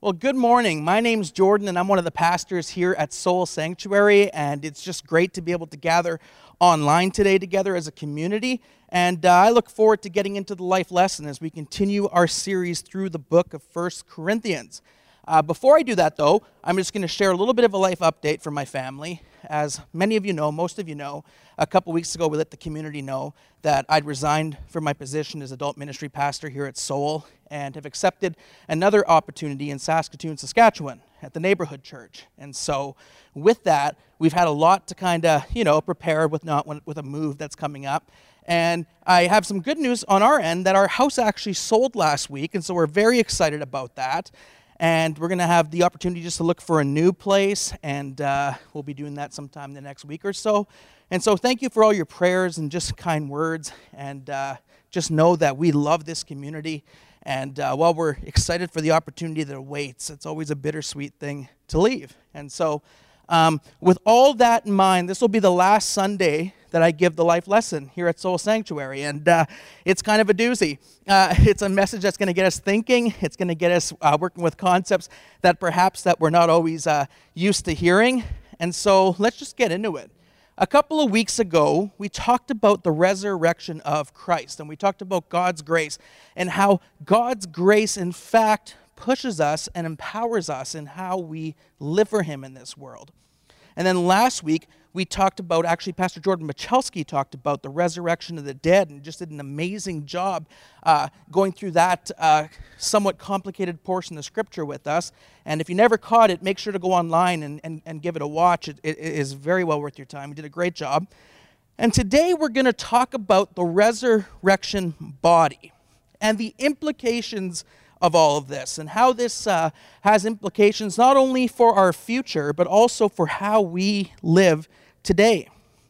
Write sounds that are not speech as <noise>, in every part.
Well, good morning. My name's Jordan, and I'm one of the pastors here at Soul Sanctuary, and it's just great to be able to gather online today together as a community. And uh, I look forward to getting into the life lesson as we continue our series through the book of First Corinthians. Uh, before I do that, though, I'm just going to share a little bit of a life update from my family. As many of you know, most of you know, a couple weeks ago we let the community know that I'd resigned from my position as adult ministry pastor here at Soul and have accepted another opportunity in Saskatoon, Saskatchewan at the neighborhood church. And so, with that, we've had a lot to kind of, you know, prepare with not with a move that's coming up. And I have some good news on our end that our house actually sold last week, and so we're very excited about that and we're going to have the opportunity just to look for a new place, and uh, we'll be doing that sometime the next week or so. And so, thank you for all your prayers and just kind words, and uh, just know that we love this community. And uh, while we're excited for the opportunity that awaits, it's always a bittersweet thing to leave. And so, um, with all that in mind, this will be the last Sunday that I give the life lesson here at Soul Sanctuary. And uh, it's kind of a doozy. Uh, <laughs> it's a message that's going to get us thinking. It's going to get us uh, working with concepts that perhaps that we're not always uh, used to hearing. And so let's just get into it. A couple of weeks ago, we talked about the resurrection of Christ, and we talked about God's grace and how God's grace, in fact, pushes us and empowers us in how we live for Him in this world. And then last week, we talked about, actually, Pastor Jordan Michalski talked about the resurrection of the dead and just did an amazing job uh, going through that uh, somewhat complicated portion of Scripture with us. And if you never caught it, make sure to go online and, and, and give it a watch. It, it is very well worth your time. He did a great job. And today we're going to talk about the resurrection body and the implications of all of this and how this uh, has implications not only for our future, but also for how we live today.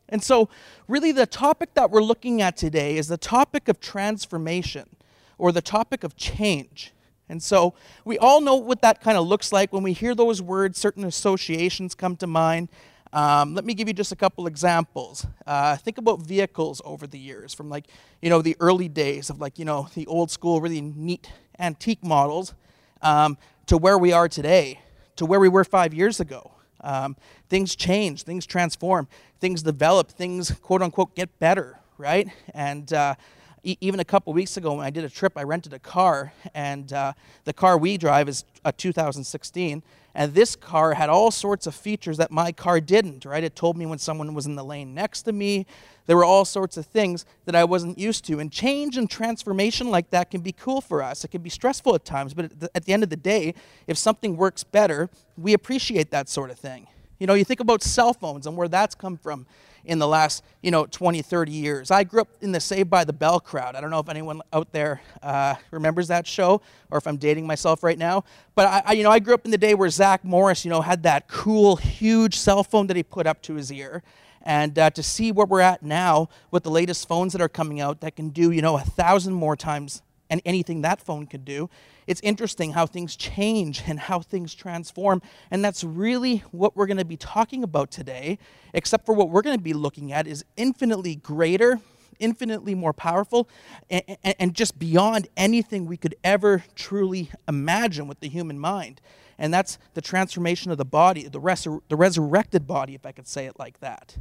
And so, really, the topic that we're looking at today is the topic of transformation or the topic of change. And so, we all know what that kind of looks like. When we hear those words, certain associations come to mind. Um, let me give you just a couple examples. Uh, think about vehicles over the years, from like, you know, the early days of like, you know, the old school, really neat antique models um, to where we are today, to where we were five years ago. Um, things change, things transform, things develop, things quote unquote get better, right? And uh, e- even a couple weeks ago when I did a trip, I rented a car, and uh, the car we drive is a 2016. And this car had all sorts of features that my car didn't, right? It told me when someone was in the lane next to me. There were all sorts of things that I wasn't used to. And change and transformation like that can be cool for us. It can be stressful at times, but at the, at the end of the day, if something works better, we appreciate that sort of thing. You know, you think about cell phones and where that's come from in the last, you know, 20, 30 years. I grew up in the Saved by the Bell crowd. I don't know if anyone out there uh, remembers that show or if I'm dating myself right now. But, I, I, you know, I grew up in the day where Zach Morris, you know, had that cool, huge cell phone that he put up to his ear. And uh, to see where we're at now with the latest phones that are coming out that can do, you know, a thousand more times and anything that phone could do it's interesting how things change and how things transform. And that's really what we're going to be talking about today, except for what we're going to be looking at is infinitely greater, infinitely more powerful, and, and, just beyond anything we could ever truly imagine with the human mind. And that's the transformation of the body, the, resur- the resurrected body, if I could say it like that.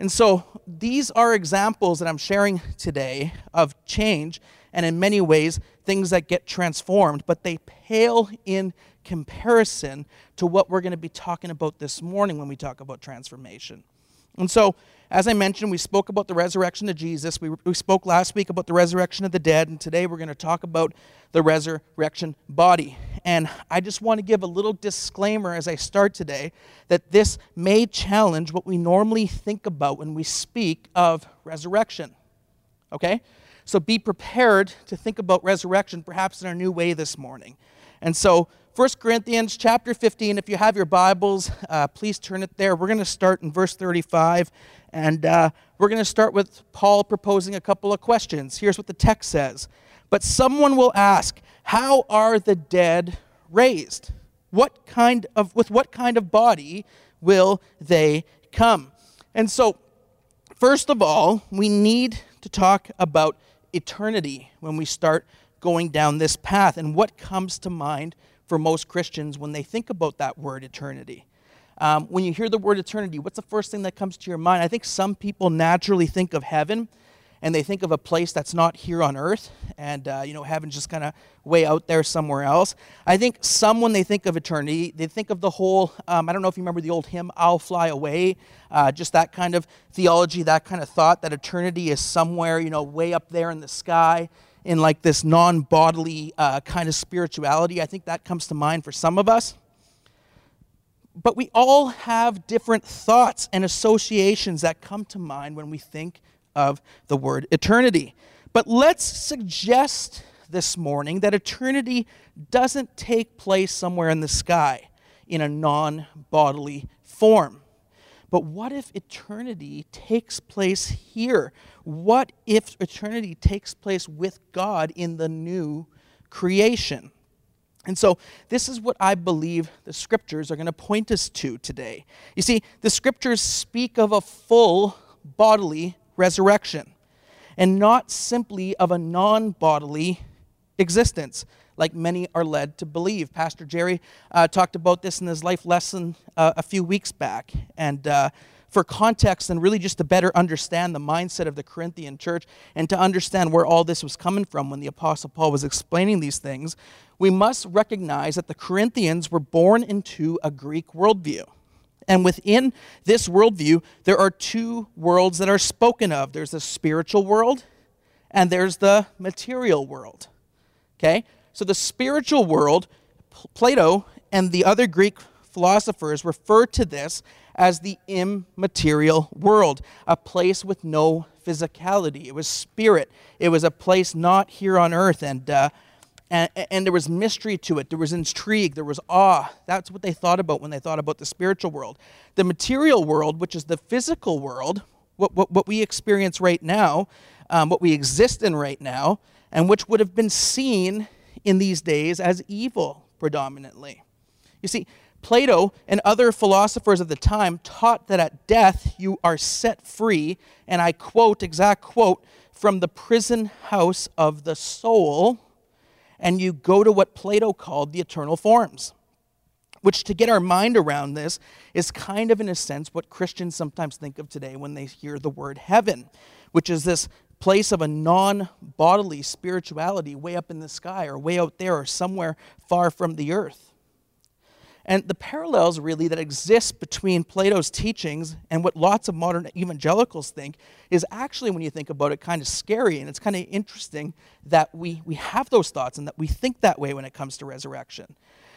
And so these are examples that I'm sharing today of change and in many ways, things that get transformed, but they pale in comparison to what we're going to be talking about this morning when we talk about transformation. And so, as I mentioned, we spoke about the resurrection of Jesus. We, we spoke last week about the resurrection of the dead, and today we're going to talk about the resurrection body. And I just want to give a little disclaimer as I start today that this may challenge what we normally think about when we speak of resurrection. Okay? So be prepared to think about resurrection perhaps in a new way this morning. And so 1 Corinthians chapter 15, if you have your Bibles, uh, please turn it there. We're going to start in verse 35, and uh, we're going to start with Paul proposing a couple of questions. Here's what the text says But someone will ask, How are the dead raised? What kind of, with what kind of body will they come? And so, first of all, we need to talk about eternity when we start going down this path. And what comes to mind for most Christians when they think about that word eternity. Um, when you hear the word eternity, what's the first thing that comes to your mind? I think some people naturally think of heaven and they think of a place that's not here on earth and uh, you know heaven's just kind of way out there somewhere else. I think some when they think of eternity they think of the whole um, i don't know if you remember the old hymn i'll fly away uh, just that kind of theology that kind of thought that eternity is somewhere you know way up there in the sky in like this non-bodily uh, kind of spirituality. I think that comes to mind for some of us. But we all have different thoughts and associations that come to mind when we think of the word eternity. But let's suggest this morning that eternity doesn't take place somewhere in the sky in a non bodily form. But what if eternity takes place here? What if eternity takes place with God in the new creation? And so, this is what I believe the scriptures are going to point us to today. You see, the scriptures speak of a full bodily resurrection and not simply of a non bodily existence like many are led to believe. Pastor Jerry uh, talked about this in his life lesson uh, a few weeks back. And uh, for context and really just to better understand the mindset of the Corinthian church and to understand where all this was coming from when the Apostle Paul was explaining these things, we must recognize that the Corinthians were born into a Greek worldview. And within this worldview, there are two worlds that are spoken of there's the spiritual world and there's the material world. Okay? So the spiritual world, Plato and the other Greek philosophers refer to this as the immaterial world, a place with no physicality. It was spirit, it was a place not here on earth. And uh, and, and there was mystery to it. There was intrigue. There was awe. That's what they thought about when they thought about the spiritual world. The material world, which is the physical world, what, what, what we experience right now, um, what we exist in right now, and which would have been seen in these days as evil predominantly. You see, Plato and other philosophers of the time taught that at death you are set free, and I quote, exact quote, from the prison house of the soul and you go to what Plato called the eternal forms. Which, to get our mind around this, is kind of, in a sense, what Christians sometimes think of today when they hear the word heaven, which is this place of a non bodily spirituality way up in the sky or way out there or somewhere far from the earth. And the parallels really that exist between Plato's teachings and what lots of modern evangelicals think is actually, when you think about it, kind of scary. And it's kind of interesting that we, we have those thoughts and that we think that way when it comes to resurrection.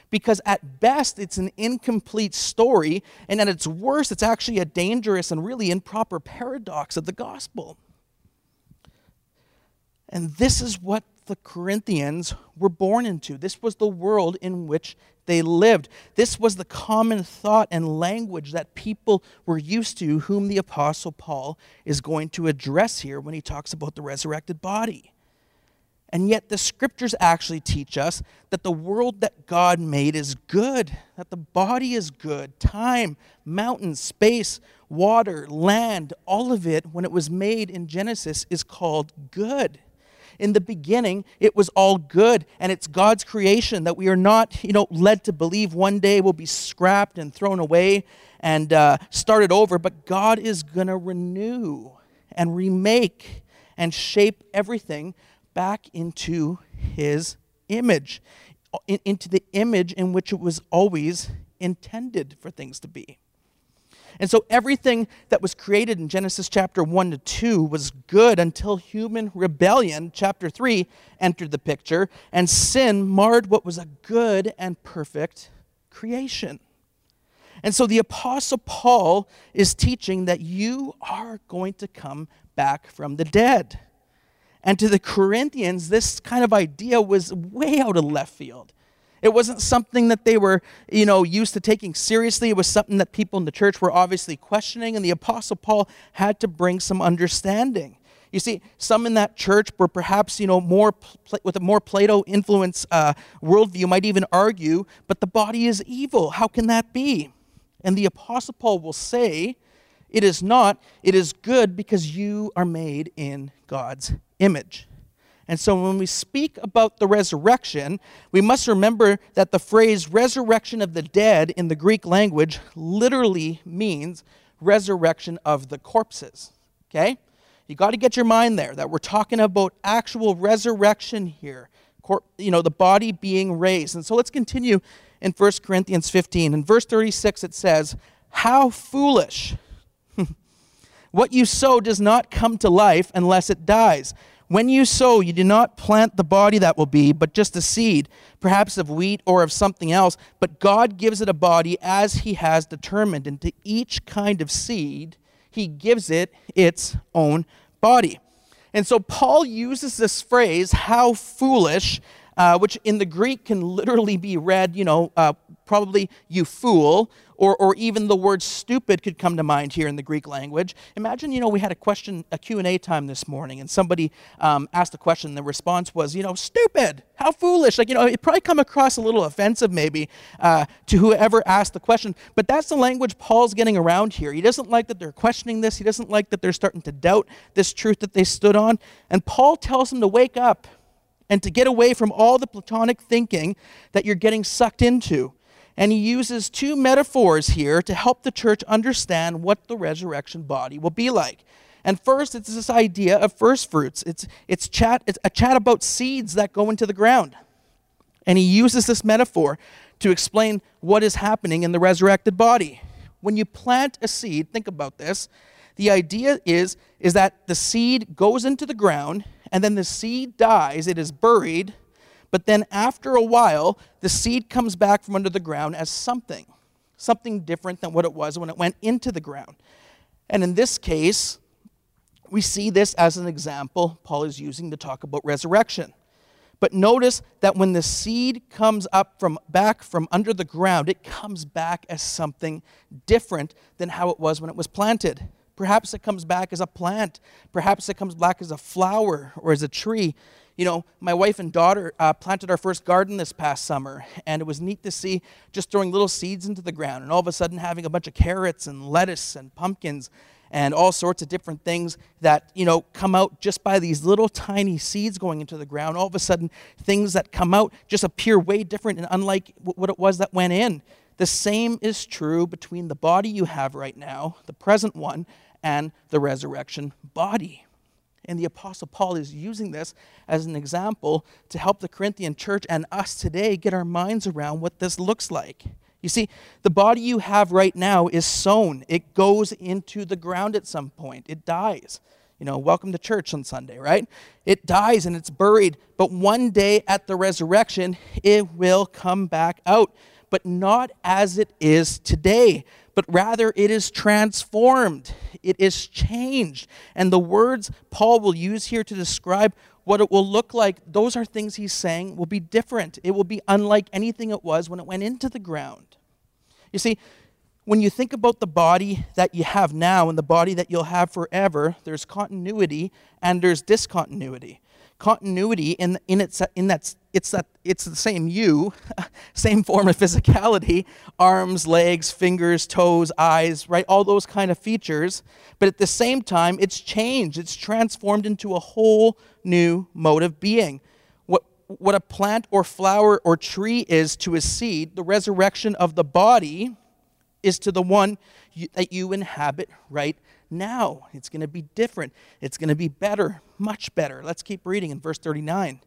Because at best, it's an incomplete story, and at its worst, it's actually a dangerous and really improper paradox of the gospel. And this is what the Corinthians were born into. This was the world in which they lived. This was the common thought and language that people were used to, whom the Apostle Paul is going to address here when he talks about the resurrected body. And yet, the scriptures actually teach us that the world that God made is good, that the body is good. Time, mountains, space, water, land, all of it, when it was made in Genesis, is called good in the beginning, it was all good, and it's God's creation that we are not, you know, led to believe one day will be scrapped and thrown away and uh, started over. But God is going to renew and remake and shape everything back into His image, into the image in which it was always intended for things to be. And so everything that was created in Genesis chapter 1 to 2 was good until human rebellion, chapter 3, entered the picture, and sin marred what was a good and perfect creation. And so the Apostle Paul is teaching that you are going to come back from the dead. And to the Corinthians, this kind of idea was way out of left field. It wasn't something that they were, you know, used to taking seriously. It was something that people in the church were obviously questioning, and the Apostle Paul had to bring some understanding. You see, some in that church were perhaps, you know, more with a more Plato influence uh, worldview might even argue, but the body is evil. How can that be? And the Apostle Paul will say, it is not. It is good because you are made in God's image. And so when we speak about the resurrection, we must remember that the phrase resurrection of the dead in the Greek language literally means resurrection of the corpses. Okay? You got to get your mind there that we're talking about actual resurrection here. You know, the body being raised. And so let's continue in 1 Corinthians 15. In verse 36, it says, How foolish! <laughs> what you sow does not come to life unless it dies. When you sow, you do not plant the body that will be, but just a seed, perhaps of wheat or of something else. But God gives it a body as He has determined. And to each kind of seed, He gives it its own body. And so Paul uses this phrase, how foolish, uh, which in the Greek can literally be read, you know, uh, probably you fool, or, or even the word stupid could come to mind here in the Greek language. Imagine, you know, we had a question, a Q&A time this morning, and somebody um, asked a question, and the response was, you know, stupid, how foolish. Like, you know, it probably come across a little offensive maybe uh, to whoever asked the question, but that's the language Paul's getting around here. He doesn't like that they're questioning this. He doesn't like that they're starting to doubt this truth that they stood on. And Paul tells them to wake up and to get away from all the Platonic thinking that you're getting sucked into. And he uses two metaphors here to help the church understand what the resurrection body will be like. And first, it's this idea of first fruits. It's, it's, chat, it's a chat about seeds that go into the ground. And he uses this metaphor to explain what is happening in the resurrected body. When you plant a seed, think about this. The idea is, is that the seed goes into the ground, and then the seed dies, it is buried, but then after a while, the seed comes back from under the ground as something, something different than what it was when it went into the ground. And in this case, we see this as an example Paul is using to talk about resurrection. But notice that when the seed comes up from back from under the ground, it comes back as something different than how it was when it was planted. Perhaps it comes back as a plant. Perhaps it comes back as a flower or as a tree you know, my wife and daughter uh, planted our first garden this past summer, and it was neat to see just throwing little seeds into the ground, and all of a sudden having a bunch of carrots and lettuce and pumpkins and all sorts of different things that you know come out just by these little tiny seeds going into the ground. All of a sudden things that come out just appear way different and unlike what it was that went in. The same is true between the body you have right now the present one and the resurrection body and the Apostle Paul is using this as an example to help the Corinthian church and us today get our minds around what this looks like. You see, the body you have right now is sown, it goes into the ground at some point, it dies. You know, welcome to church on Sunday, right? It dies and it's buried, but one day at the resurrection, it will come back out, but not as it is today but rather it is transformed, it is changed. And the words Paul will use here to describe what it will look like, those are things he's saying will be different. It will be unlike anything it was when it went into the ground. You see, when you think about the body that you have now and the body that you'll have forever, there's continuity and there's discontinuity continuity in, in, its, in that it's, that it's the same you, <laughs> same form of physicality arms, legs, fingers, toes, eyes, right? All those kind of features. But at the same time, it's changed, it's transformed into a whole new mode of being. What, what a plant or flower or tree is to a seed, the resurrection of the body is to the one you, that you inhabit right now. It's going to be different. It's going to be better, much better. Let's keep reading in verse 39.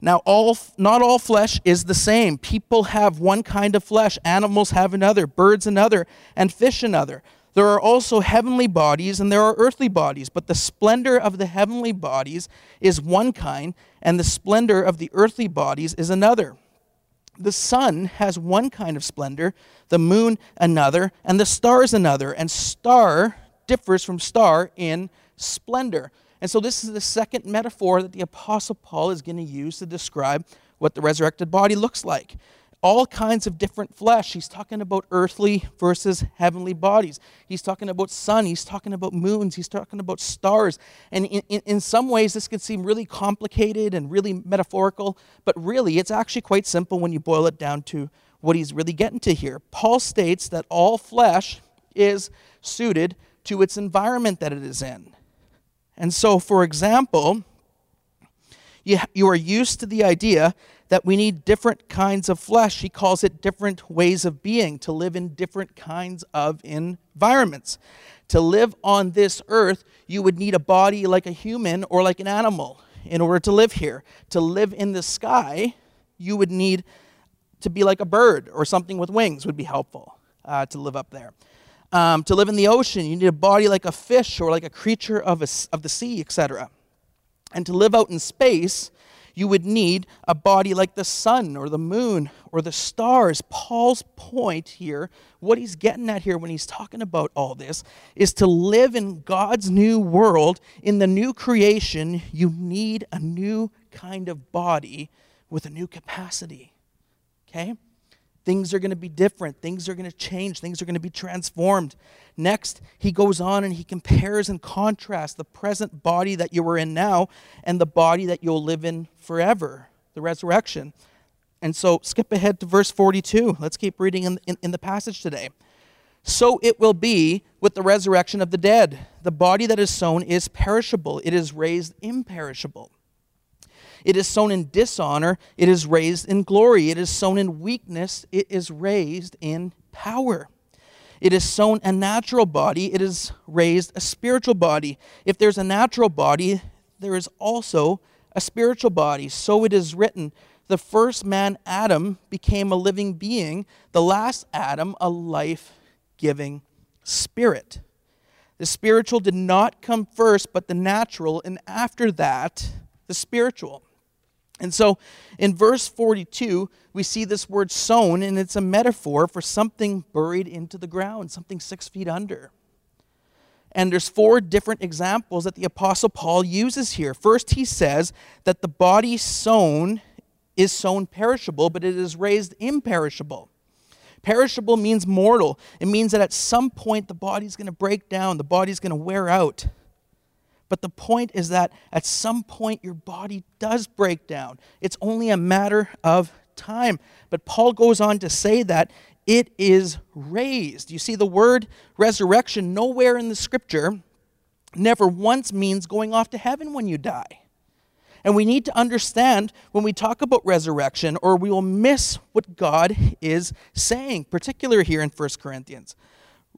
Now, all, not all flesh is the same. People have one kind of flesh, animals have another, birds another, and fish another. There are also heavenly bodies and there are earthly bodies, but the splendor of the heavenly bodies is one kind, and the splendor of the earthly bodies is another. The sun has one kind of splendor, the moon another, and the stars another, and star differs from star in splendor. And so, this is the second metaphor that the Apostle Paul is going to use to describe what the resurrected body looks like. All kinds of different flesh. He's talking about earthly versus heavenly bodies. He's talking about sun. He's talking about moons. He's talking about stars. And in, in, in some ways, this can seem really complicated and really metaphorical, but really, it's actually quite simple when you boil it down to what he's really getting to here. Paul states that all flesh is suited to its environment that it is in. And so, for example, You, you are used to the idea that we need different kinds of flesh. He calls it different ways of being, to live in different kinds of environments. To live on this earth, you would need a body like a human or like an animal in order to live here. To live in the sky, you would need to be like a bird or something with wings would be helpful uh, to live up there. Um, to live in the ocean, you need a body like a fish or like a creature of, a, of the sea, etc. And to live out in space, you would need a body like the sun or the moon or the stars. Paul's point here, what he's getting at here when he's talking about all this, is to live in God's new world, in the new creation, you need a new kind of body with a new capacity. Okay? Things are going to be different. Things are going to change. Things are going to be transformed. Next, he goes on and he compares and contrasts the present body that you are in now and the body that you'll live in forever, the resurrection. And so, skip ahead to verse 42. Let's keep reading in, in, in the passage today. So it will be with the resurrection of the dead. The body that is sown is perishable, it is raised imperishable. It is sown in dishonor, it is raised in glory. It is sown in weakness, it is raised in power. It is sown a natural body, it is raised a spiritual body. If there's a natural body, there is also a spiritual body. So it is written the first man, Adam, became a living being, the last Adam, a life giving spirit. The spiritual did not come first, but the natural, and after that, the spiritual. And so in verse 42, we see this word sown, and it's a metaphor for something buried into the ground, something six feet under. And there's four different examples that the Apostle Paul uses here. First, he says that the body sown is sown perishable, but it is raised imperishable. Perishable means mortal. It means that at some point the body's going to break down, the body's going to wear out. But the point is that at some point your body does break down. It's only a matter of time. But Paul goes on to say that it is raised. You see, the word resurrection nowhere in the scripture never once means going off to heaven when you die. And we need to understand when we talk about resurrection, or we will miss what God is saying, particularly here in 1 Corinthians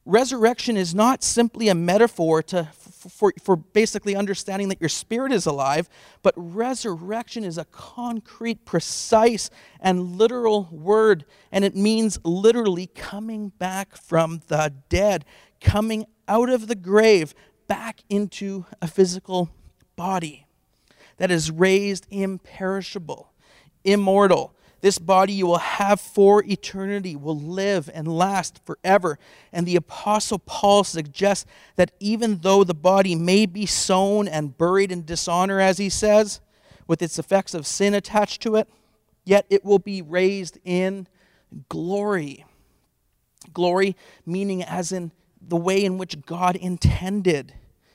resurrection is not simply a metaphor to, for, for basically understanding that your spirit is alive, but resurrection is a concrete, precise, and literal word. And it means literally coming back from the dead, coming out of the grave back into a physical body that is raised imperishable, immortal this body you will have for eternity, will live and last forever. And the Apostle Paul suggests that even though the body may be sown and buried in dishonor, as he says, with its effects of sin attached to it, yet it will be raised in glory. Glory meaning as in the way in which God intended.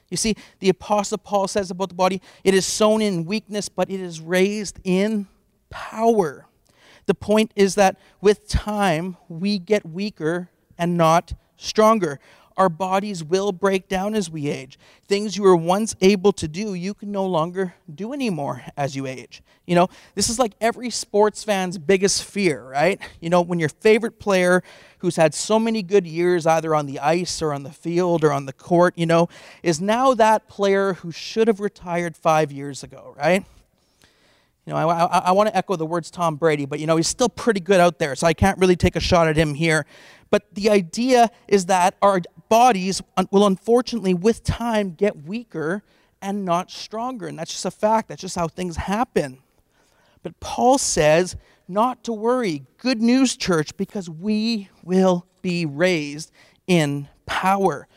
You see, the Apostle Paul says about the body, it is sown in weakness, but it is raised in power. The point is that with time, we get weaker and not stronger. Our bodies will break down as we age. Things you were once able to do, you can no longer do anymore as you age. You know, this is like every sports fan's biggest fear, right? You know, when your favorite player who's had so many good years either on the ice or on the field or on the court, you know, is now that player who should have retired five years ago, right? You know, I, I, I want to echo the words Tom Brady, but you know, he's still pretty good out there, so I can't really take a shot at him here. But the idea is that our bodies will unfortunately, with time, get weaker and not stronger. And that's just a fact. That's just how things happen. But Paul says, not to worry. Good news, church, because we will be raised in power.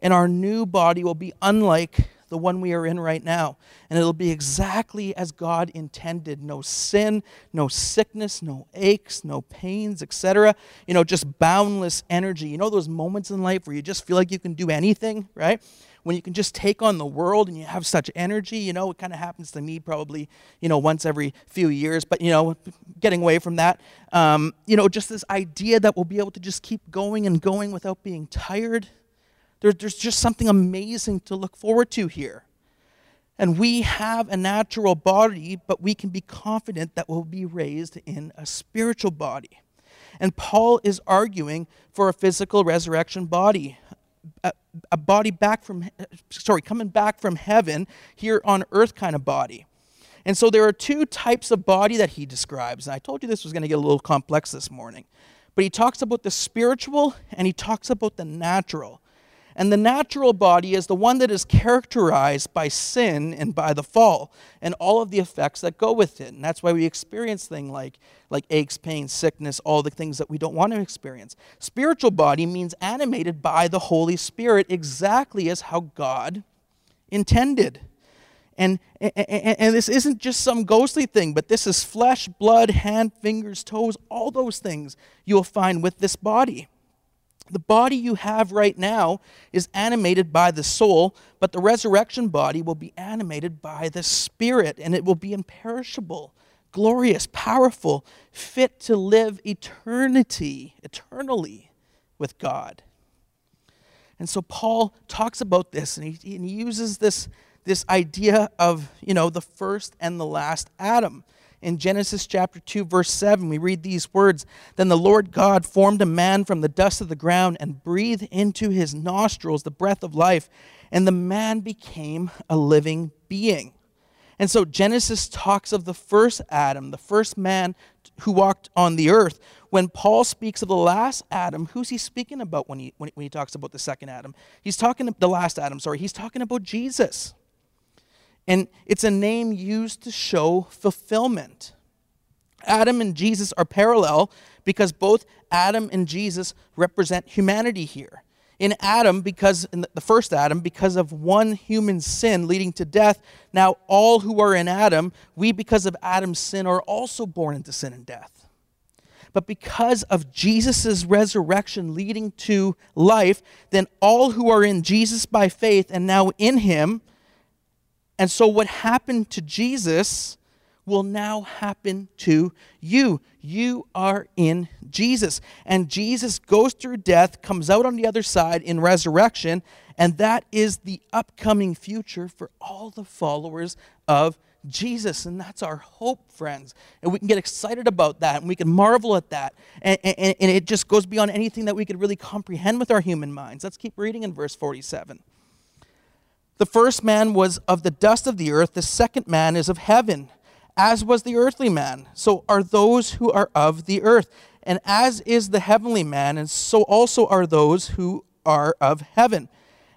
And our new body will be unlike the one we are in right now. And it'll be exactly as God intended no sin, no sickness, no aches, no pains, etc. You know, just boundless energy. You know those moments in life where you just feel like you can do anything, right? When you can just take on the world and you have such energy, you know, it kind of happens to me probably, you know, once every few years, but, you know, getting away from that. Um, you know, just this idea that we'll be able to just keep going and going without being tired there, there's just something amazing to look forward to here. And we have a natural body, but we can be confident that we'll be raised in a spiritual body. And Paul is arguing for a physical resurrection body, a, a body back from, sorry, coming back from heaven here on earth kind of body. And so there are two types of body that he describes. And I told you this was going to get a little complex this morning. But he talks about the spiritual and he talks about the natural. And the natural body is the one that is characterized by sin and by the fall and all of the effects that go with it. And that's why we experience things like, like aches, pain, sickness, all the things that we don't want to experience. Spiritual body means animated by the Holy Spirit exactly as how God intended. And, and, and, this isn't just some ghostly thing, but this is flesh, blood, hand, fingers, toes, all those things you'll find with this body. The body you have right now is animated by the soul, but the resurrection body will be animated by the spirit, and it will be imperishable, glorious, powerful, fit to live eternity, eternally with God. And so Paul talks about this, and he, he uses this, this idea of, you know, the first and the last Adam in Genesis chapter 2, verse 7, we read these words Then the Lord God formed a man from the dust of the ground and breathed into his nostrils the breath of life, and the man became a living being. And so Genesis talks of the first Adam, the first man who walked on the earth. When Paul speaks of the last Adam, who's he speaking about when he, when he talks about the second Adam? He's talking the last Adam, sorry, he's talking about Jesus. And it's a name used to show fulfillment. Adam and Jesus are parallel because both Adam and Jesus represent humanity here. In Adam, because in the first Adam, because of one human sin leading to death, now all who are in Adam, we because of Adam's sin are also born into sin and death. But because of Jesus' resurrection leading to life, then all who are in Jesus by faith and now in him and so, what happened to Jesus will now happen to you. You are in Jesus. And Jesus goes through death, comes out on the other side in resurrection, and that is the upcoming future for all the followers of Jesus. And that's our hope, friends. And we can get excited about that and we can marvel at that. And, and, and it just goes beyond anything that we could really comprehend with our human minds. Let's keep reading in verse 47. The first man was of the dust of the earth, the second man is of heaven, as was the earthly man. So are those who are of the earth. And as is the heavenly man, and so also are those who are of heaven.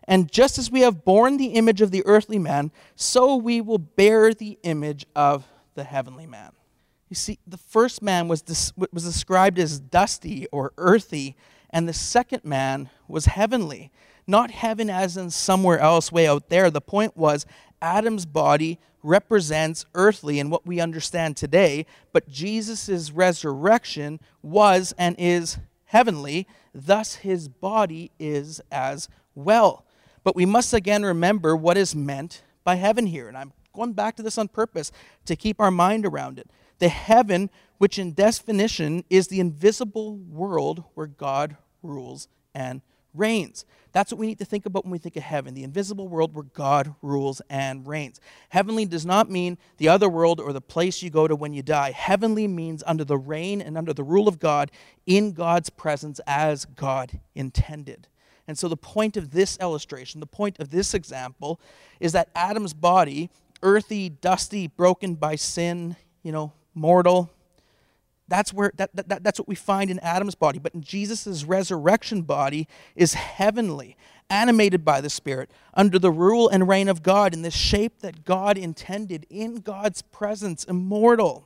And just as we have borne the image of the earthly man, so we will bear the image of the heavenly man. You see, the first man was, was described as dusty or earthy, and the second man was heavenly. Not heaven as in somewhere else, way out there. The point was Adam's body represents earthly and what we understand today, but Jesus' resurrection was and is heavenly, thus his body is as well. But we must again remember what is meant by heaven here. And I'm going back to this on purpose to keep our mind around it. The heaven, which in definition is the invisible world where God rules and reigns. That's what we need to think about when we think of heaven the invisible world where God rules and reigns. Heavenly does not mean the other world or the place you go to when you die. Heavenly means under the reign and under the rule of God, in God's presence as God intended. And so, the point of this illustration, the point of this example, is that Adam's body, earthy, dusty, broken by sin, you know, mortal, that's where that, that, that's what we find in Adam's body. But in Jesus' resurrection body is heavenly, animated by the Spirit, under the rule and reign of God in the shape that God intended, in God's presence, immortal.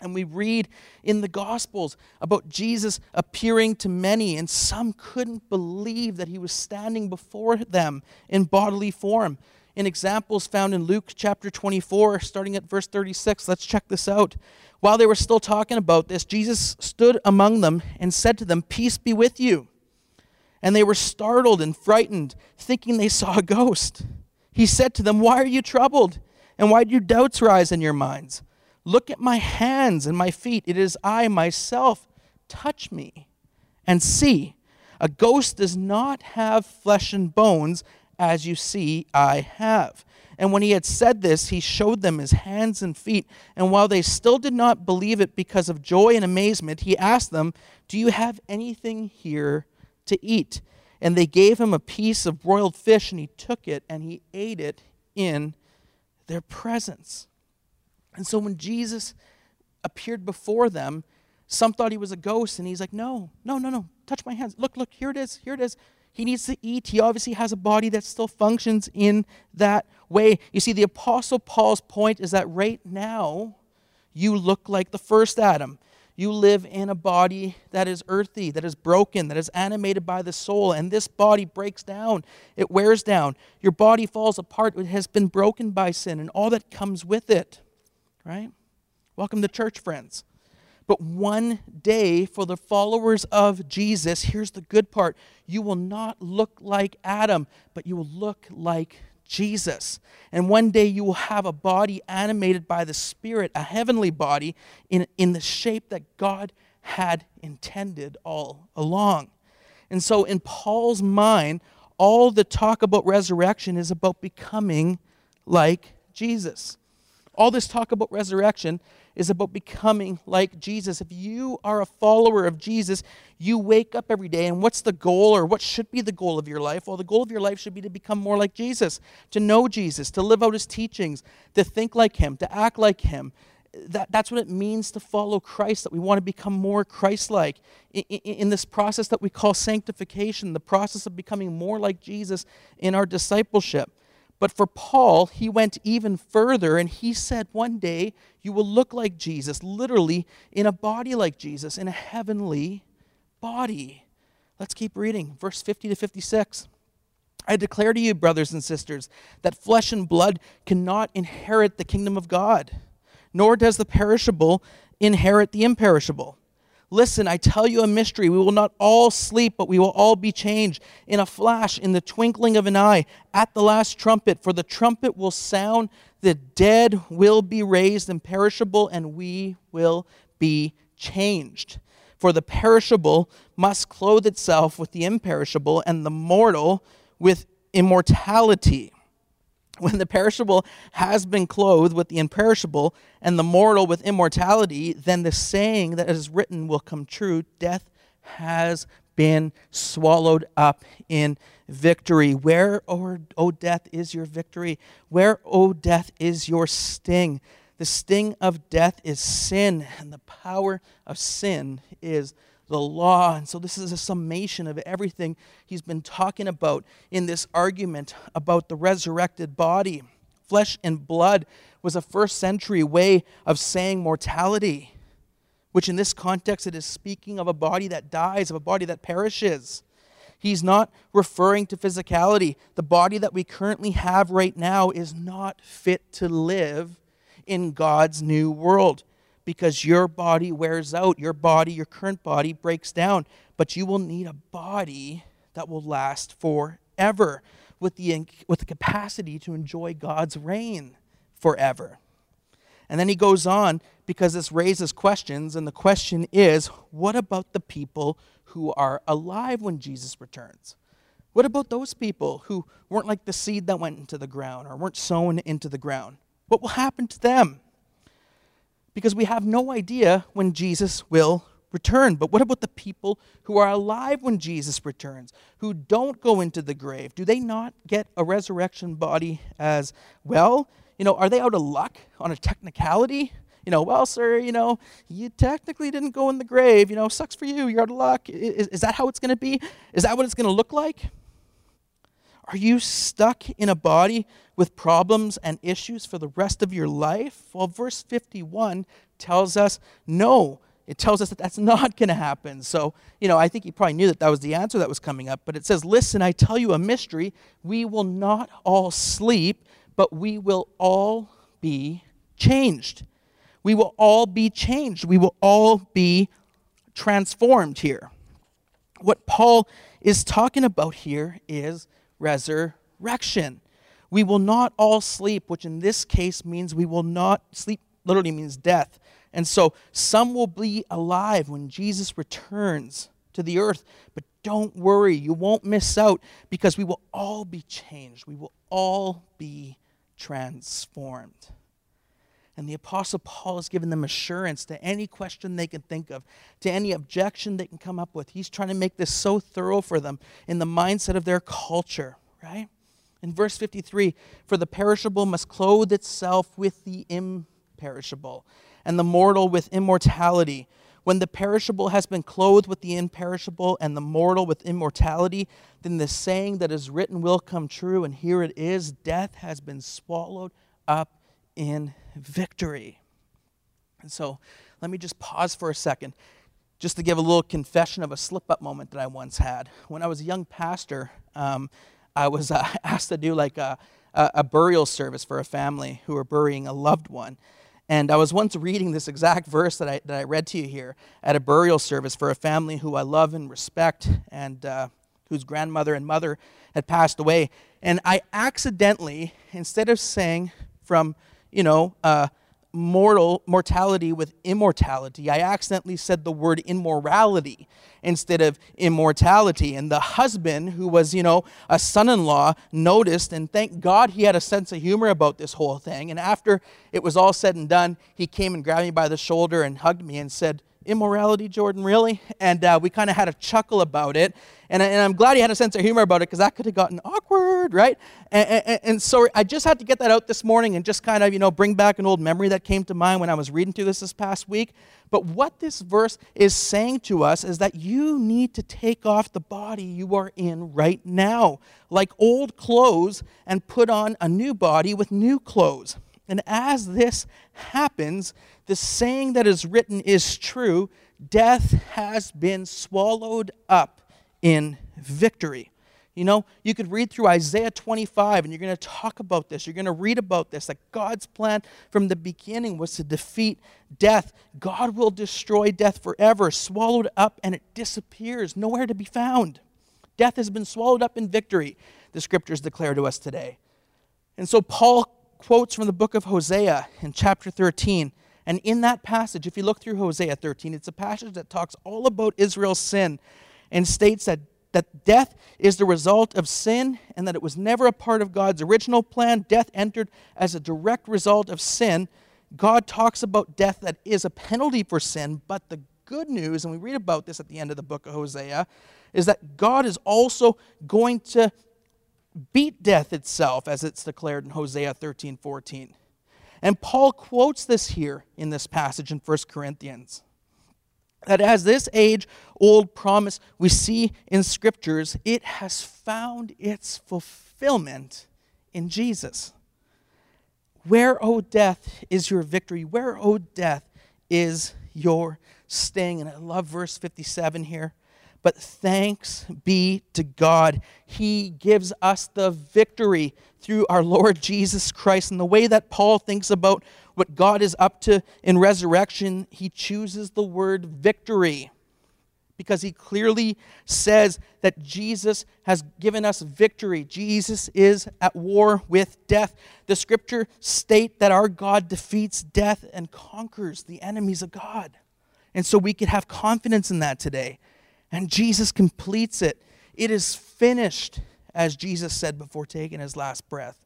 And we read in the Gospels about Jesus appearing to many, and some couldn't believe that he was standing before them in bodily form. In examples found in Luke chapter 24, starting at verse 36, let's check this out. While they were still talking about this, Jesus stood among them and said to them, Peace be with you. And they were startled and frightened, thinking they saw a ghost. He said to them, Why are you troubled? And why do doubts rise in your minds? Look at my hands and my feet. It is I myself. Touch me and see. A ghost does not have flesh and bones, as you see I have. And when he had said this, he showed them his hands and feet. And while they still did not believe it because of joy and amazement, he asked them, Do you have anything here to eat? And they gave him a piece of broiled fish, and he took it and he ate it in their presence. And so when Jesus appeared before them, some thought he was a ghost, and he's like, No, no, no, no, touch my hands. Look, look, here it is, here it is. He needs to eat. He obviously has a body that still functions in that way. You see, the Apostle Paul's point is that right now, you look like the first Adam. You live in a body that is earthy, that is broken, that is animated by the soul, and this body breaks down. It wears down. Your body falls apart. It has been broken by sin and all that comes with it. Right? Welcome to church, friends. But one day, for the followers of Jesus, here's the good part you will not look like Adam, but you will look like Jesus. And one day you will have a body animated by the Spirit, a heavenly body, in, in the shape that God had intended all along. And so, in Paul's mind, all the talk about resurrection is about becoming like Jesus. All this talk about resurrection is about becoming like Jesus. If you are a follower of Jesus, you wake up every day, and what's the goal or what should be the goal of your life? Well, the goal of your life should be to become more like Jesus, to know Jesus, to live out his teachings, to think like him, to act like him. That, that's what it means to follow Christ, that we want to become more Christ like. In, in, in this process that we call sanctification, the process of becoming more like Jesus in our discipleship. But for Paul, he went even further and he said, One day you will look like Jesus, literally in a body like Jesus, in a heavenly body. Let's keep reading. Verse 50 to 56. I declare to you, brothers and sisters, that flesh and blood cannot inherit the kingdom of God, nor does the perishable inherit the imperishable. Listen, I tell you a mystery. We will not all sleep, but we will all be changed in a flash, in the twinkling of an eye, at the last trumpet. For the trumpet will sound, the dead will be raised imperishable, and we will be changed. For the perishable must clothe itself with the imperishable, and the mortal with immortality when the perishable has been clothed with the imperishable and the mortal with immortality, then the saying that is written will come true death has been swallowed up in victory. Where, O oh, death, is your victory? Where, O oh, death, is your sting? The sting of death is sin, and the power of sin is the law. And so, this is a summation of everything he's been talking about in this argument about the resurrected body. Flesh and blood was a first century way of saying mortality, which in this context it is speaking of a body that dies, of a body that perishes. He's not referring to physicality. The body that we currently have right now is not fit to live in God's new world because your body wears out. Your body, your current body, breaks down. But you will need a body that will last forever with the, with the capacity to enjoy God's reign forever. And then he goes on because this raises questions. And the question is what about the people who are alive when Jesus returns? What about those people who weren't like the seed that went into the ground or weren't sown into the ground? What will happen to them? Because we have no idea when Jesus will return. But what about the people who are alive when Jesus returns, who don't go into the grave? Do they not get a resurrection body as well? You know, are they out of luck on a technicality? You know, well, sir, you know, you technically didn't go in the grave. You know, sucks for you. You're out of luck. Is, is that how it's going to be? Is that what it's going to look like? Are you stuck in a body with problems and issues for the rest of your life? Well, verse 51 tells us no. It tells us that that's not going to happen. So, you know, I think he probably knew that that was the answer that was coming up. But it says, Listen, I tell you a mystery. We will not all sleep, but we will all be changed. We will all be changed. We will all be transformed here. What Paul is talking about here is resurrection. We will not all sleep, which in this case means we will not sleep, literally means death. And so some will be alive when Jesus returns to the earth. But don't worry, you won't miss out because we will all be changed. We will all be transformed. And the Apostle Paul has given them assurance to any question they can think of, to any objection they can come up with. He's trying to make this so thorough for them in the mindset of their culture, right? In verse 53, for the perishable must clothe itself with the imperishable, and the mortal with immortality. When the perishable has been clothed with the imperishable, and the mortal with immortality, then the saying that is written will come true. And here it is death has been swallowed up in victory. And so let me just pause for a second just to give a little confession of a slip up moment that I once had. When I was a young pastor, um, I was uh, <laughs> asked to do like a, a, a burial service for a family who were burying a loved one. And I was once reading this exact verse that I, that I read to you here at a burial service for a family who I love and respect and uh, whose grandmother and mother had passed away. And I accidentally, instead of saying from you know, uh, mortal mortality with immortality. I accidentally said the word immorality instead of immortality. And the husband, who was, you know, a son in law, noticed, and thank God he had a sense of humor about this whole thing. And after it was all said and done, he came and grabbed me by the shoulder and hugged me and said, Immorality, Jordan, really? And uh, we kind of had a chuckle about it. And, and I'm glad he had a sense of humor about it because that could have gotten awkward, right? And, and, and, so I just had to get that out this morning and just kind of, you know, bring back an old memory that came to mind when I was reading through this this past week. But what this verse is saying to us is that you need to take off the body you are in right now, like old clothes, and put on a new body with new clothes. And as this happens, the saying that is written is true death has been swallowed up in victory. You know, you could read through Isaiah 25 and you're going to talk about this. You're going to read about this that God's plan from the beginning was to defeat death. God will destroy death forever, swallowed up, and it disappears, nowhere to be found. Death has been swallowed up in victory, the scriptures declare to us today. And so Paul quotes from the book of Hosea in chapter 13. And in that passage, if you look through Hosea 13, it's a passage that talks all about Israel's sin and states that, that death is the result of sin and that it was never a part of God's original plan. Death entered as a direct result of sin. God talks about death that is a penalty for sin, but the good news, and we read about this at the end of the book of Hosea, is that God is also going to beat death itself, as it's declared in Hosea 13 14. And Paul quotes this here in this passage in 1 Corinthians that as this age old promise we see in scriptures, it has found its fulfillment in Jesus. Where, O death, is your victory? Where, O death, is your sting? And I love verse 57 here. But thanks be to God. He gives us the victory through our Lord Jesus Christ. And the way that Paul thinks about what God is up to in resurrection, he chooses the word victory because he clearly says that Jesus has given us victory. Jesus is at war with death. The scripture state that our God defeats death and conquers the enemies of God. And so we can have confidence in that today. And Jesus completes it. It is finished, as Jesus said before taking his last breath.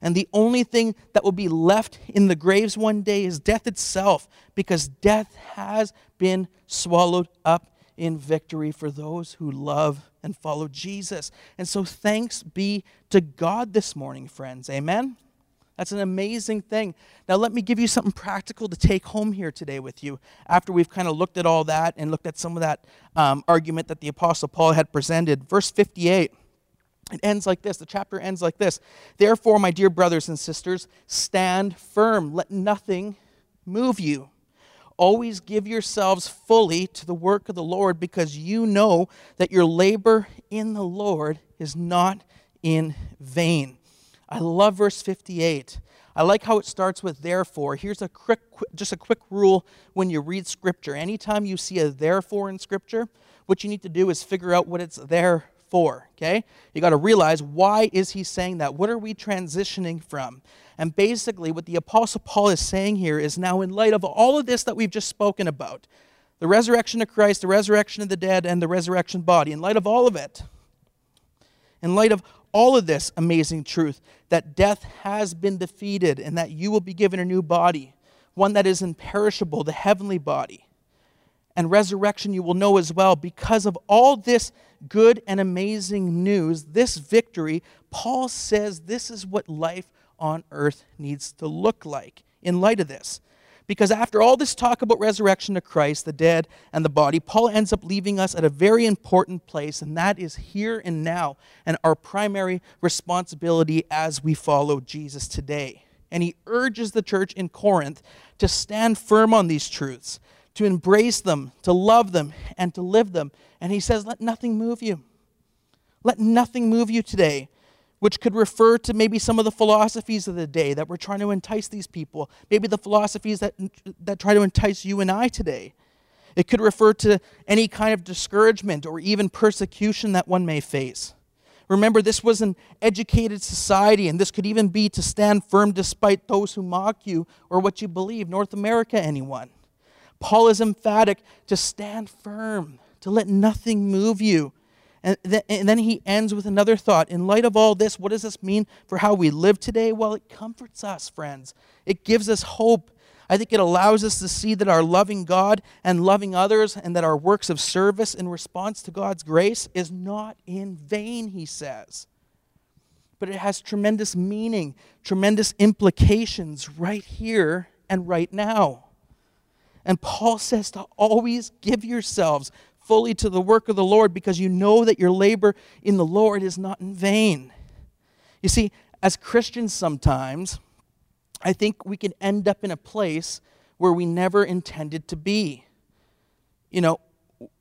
And the only thing that will be left in the graves one day is death itself, because death has been swallowed up in victory for those who love and follow Jesus. And so thanks be to God this morning, friends. Amen. That's an amazing thing. Now, let me give you something practical to take home here today with you after we've kind of looked at all that and looked at some of that um, argument that the Apostle Paul had presented. Verse 58. It ends like this. The chapter ends like this. Therefore, my dear brothers and sisters, stand firm. Let nothing move you. Always give yourselves fully to the work of the Lord because you know that your labor in the Lord is not in vain. I love verse 58. I like how it starts with therefore. Here's a quick, just a quick rule when you read scripture. Anytime you see a therefore in scripture, what you need to do is figure out what it's there for, okay? You got to realize why is he saying that? What are we transitioning from? And basically what the apostle Paul is saying here is now in light of all of this that we've just spoken about, the resurrection of Christ, the resurrection of the dead and the resurrection body, in light of all of it, in light of all of this amazing truth that death has been defeated and that you will be given a new body, one that is imperishable, the heavenly body, and resurrection you will know as well. Because of all this good and amazing news, this victory, Paul says this is what life on earth needs to look like in light of this. Because after all this talk about resurrection to Christ, the dead, and the body, Paul ends up leaving us at a very important place, and that is here and now, and our primary responsibility as we follow Jesus today. And he urges the church in Corinth to stand firm on these truths, to embrace them, to love them, and to live them. And he says, Let nothing move you. Let nothing move you today which could refer to maybe some of the philosophies of the day that were trying to entice these people, maybe the philosophies that, that try to entice you and I today. It could refer to any kind of discouragement or even persecution that one may face. Remember, this was an educated society, and this could even be to stand firm despite those who mock you or what you believe. North America, anyone. Paul is emphatic to stand firm, to let nothing move you, and, th- and then he ends with another thought. In light of all this, what does this mean for how we live today? Well, it comforts us, friends. It gives us hope. I think it allows us to see that our loving God and loving others and that our works of service in response to God's grace is not in vain, he says. But it has tremendous meaning, tremendous implications right here and right now. And Paul says to always give yourselves fully to the work of the Lord because you know that your labor in the Lord is not in vain. You see, as Christians, sometimes I think we can end up in a place where we never intended to be. You know,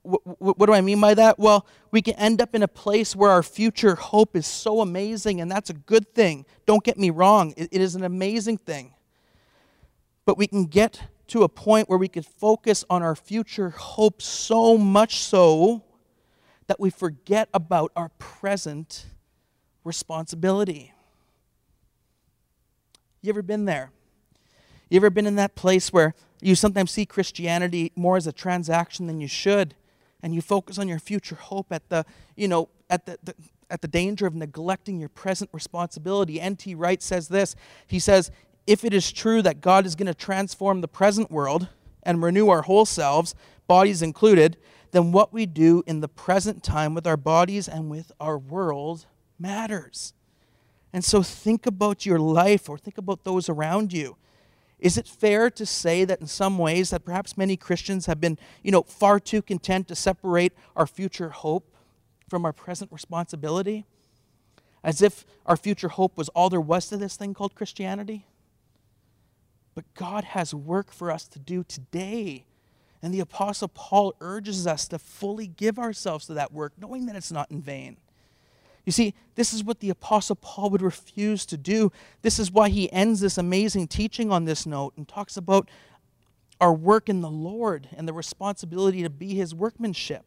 what do I mean by that? Well, we can end up in a place where our future hope is so amazing, and that's a good thing. Don't get me wrong, it is an amazing thing. But we can get to a point where we could focus on our future hope so much so that we forget about our present responsibility. You ever been there? You ever been in that place where you sometimes see Christianity more as a transaction than you should, and you focus on your future hope at the, you know, at the, the at the danger of neglecting your present responsibility. N.T. Wright says this. He says, if it is true that God is going to transform the present world and renew our whole selves, bodies included, then what we do in the present time with our bodies and with our world matters. And so think about your life or think about those around you. Is it fair to say that in some ways that perhaps many Christians have been, you know, far too content to separate our future hope from our present responsibility? As if our future hope was all there was to this thing called Christianity? But God has work for us to do today. And the Apostle Paul urges us to fully give ourselves to that work, knowing that it's not in vain. You see, this is what the Apostle Paul would refuse to do. This is why he ends this amazing teaching on this note and talks about our work in the Lord and the responsibility to be his workmanship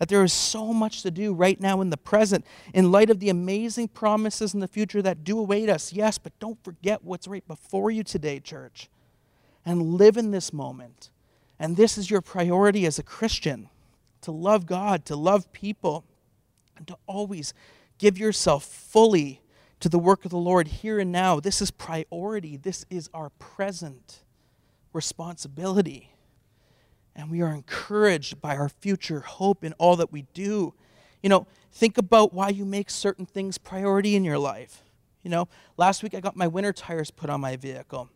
that there is so much to do right now in the present in light of the amazing promises in the future that do await us. Yes, but don't forget what's right before you today, church. And live in this moment. And this is your priority as a Christian to love God, to love people, and to always give yourself fully to the work of the Lord here and now. This is priority, this is our present responsibility and we are encouraged by our future hope in all that we do. You know, think about why you make certain things priority in your life. You know, last week I got my winter tires put on my vehicle.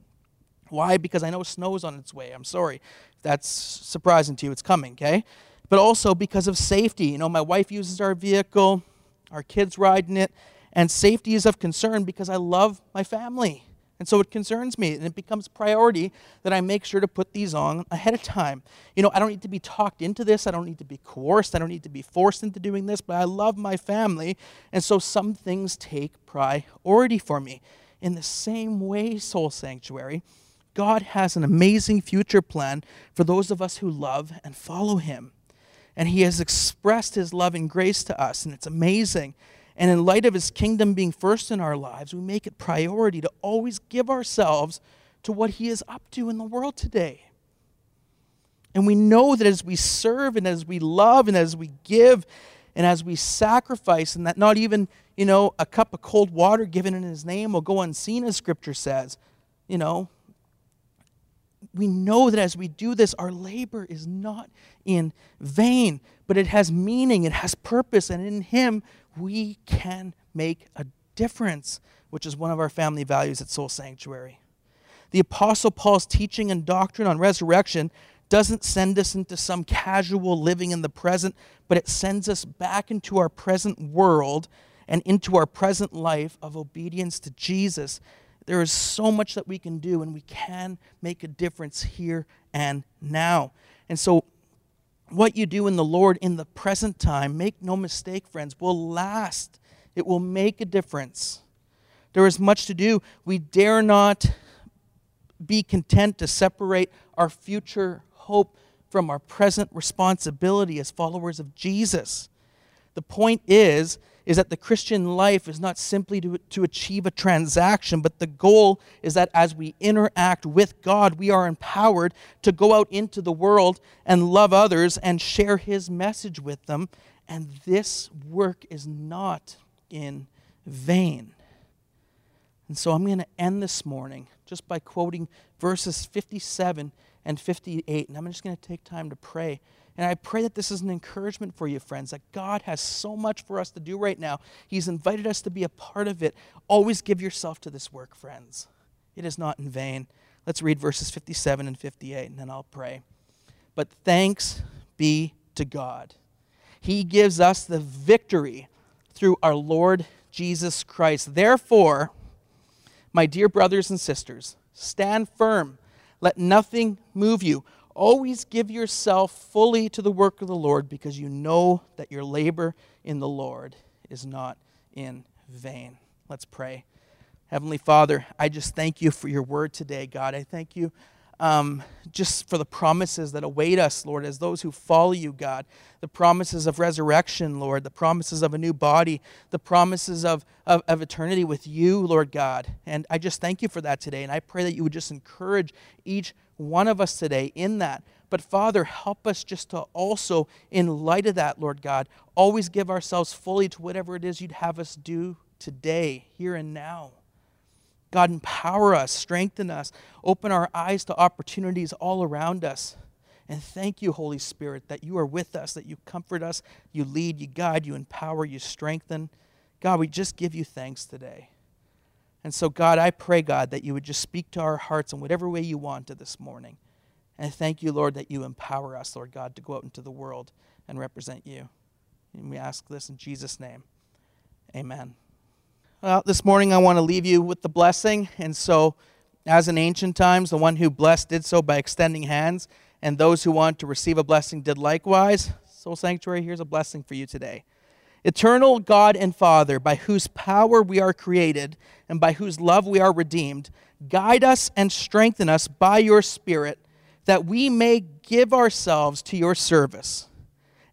Why? Because I know snow is on its way. I'm sorry if that's surprising to you. It's coming, okay? But also because of safety. You know, my wife uses our vehicle, our kids ride in it, and safety is of concern because I love my family. And so it concerns me, and it becomes priority that I make sure to put these on ahead of time. You know, I don't need to be talked into this, I don't need to be coerced, I don't need to be forced into doing this, but I love my family, and so some things take priority for me. In the same way, Soul Sanctuary, God has an amazing future plan for those of us who love and follow Him. And He has expressed His love and grace to us, and it's amazing. And in light of his kingdom being first in our lives, we make it priority to always give ourselves to what he is up to in the world today. And we know that as we serve and as we love and as we give, and as we sacrifice, and that not even, you know, a cup of cold water given in his name will go unseen, as scripture says, you know, we know that as we do this, our labor is not in vain, but it has meaning, it has purpose, and in him we can make a difference, which is one of our family values at Soul Sanctuary. The Apostle Paul's teaching and doctrine on resurrection doesn't send us into some casual living in the present, but it sends us back into our present world and into our present life of obedience to Jesus. There is so much that we can do, and we can make a difference here and now. And so, what you do in the Lord in the present time, make no mistake, friends, will last. It will make a difference. There is much to do. We dare not be content to separate our future hope from our present responsibility as followers of Jesus. The point is is that the Christian life is not simply to, to achieve a transaction, but the goal is that as we interact with God, we are empowered to go out into the world and love others and share His message with them. And this work is not in vain. And so I'm going to end this morning just by quoting verses 57 and 58. And I'm just going to take time to pray. And I pray that this is an encouragement for you, friends, that God has so much for us to do right now. He's invited us to be a part of it. Always give yourself to this work, friends. It is not in vain. Let's read verses 57 and 58, and then I'll pray. But thanks be to God. He gives us the victory through our Lord Jesus Christ. Therefore, my dear brothers and sisters, stand firm let nothing move you. Always give yourself fully to the work of the Lord because you know that your labor in the Lord is not in vain. Let's pray. Heavenly Father, I just thank you for your word today, God. I thank you um, just for the promises that await us, Lord, as those who follow you, God. The promises of resurrection, Lord, the promises of a new body, the promises of, of, of eternity with you, Lord God. And I just thank you for that today. And I pray that you would just encourage each one of us today in that. But Father, help us just to also, in light of that, Lord God, always give ourselves fully to whatever it is you'd have us do today, here and now. God, empower us, strengthen us, open our eyes to opportunities all around us. And thank you, Holy Spirit, that you are with us, that you comfort us, you lead, you guide, you empower, you strengthen. God, we just give you thanks today. And so, God, I pray, God, that you would just speak to our hearts in whatever way you want to this morning. And thank you, Lord, that you empower us, Lord God, to go out into the world and represent you. And we ask this in Jesus' name. Amen. Well, this morning I want to leave you with the blessing. And so, as in ancient times, the one who blessed did so by extending hands, and those who want to receive a blessing did likewise. Soul Sanctuary, here's a blessing for you today. Eternal God and Father, by whose power we are created and by whose love we are redeemed, guide us and strengthen us by your Spirit, that we may give ourselves to your service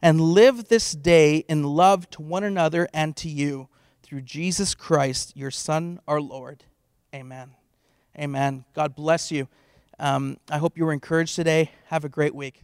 and live this day in love to one another and to you through Jesus Christ, your Son, our Lord. Amen. Amen. God bless you. Um, I hope you were encouraged today. Have a great week.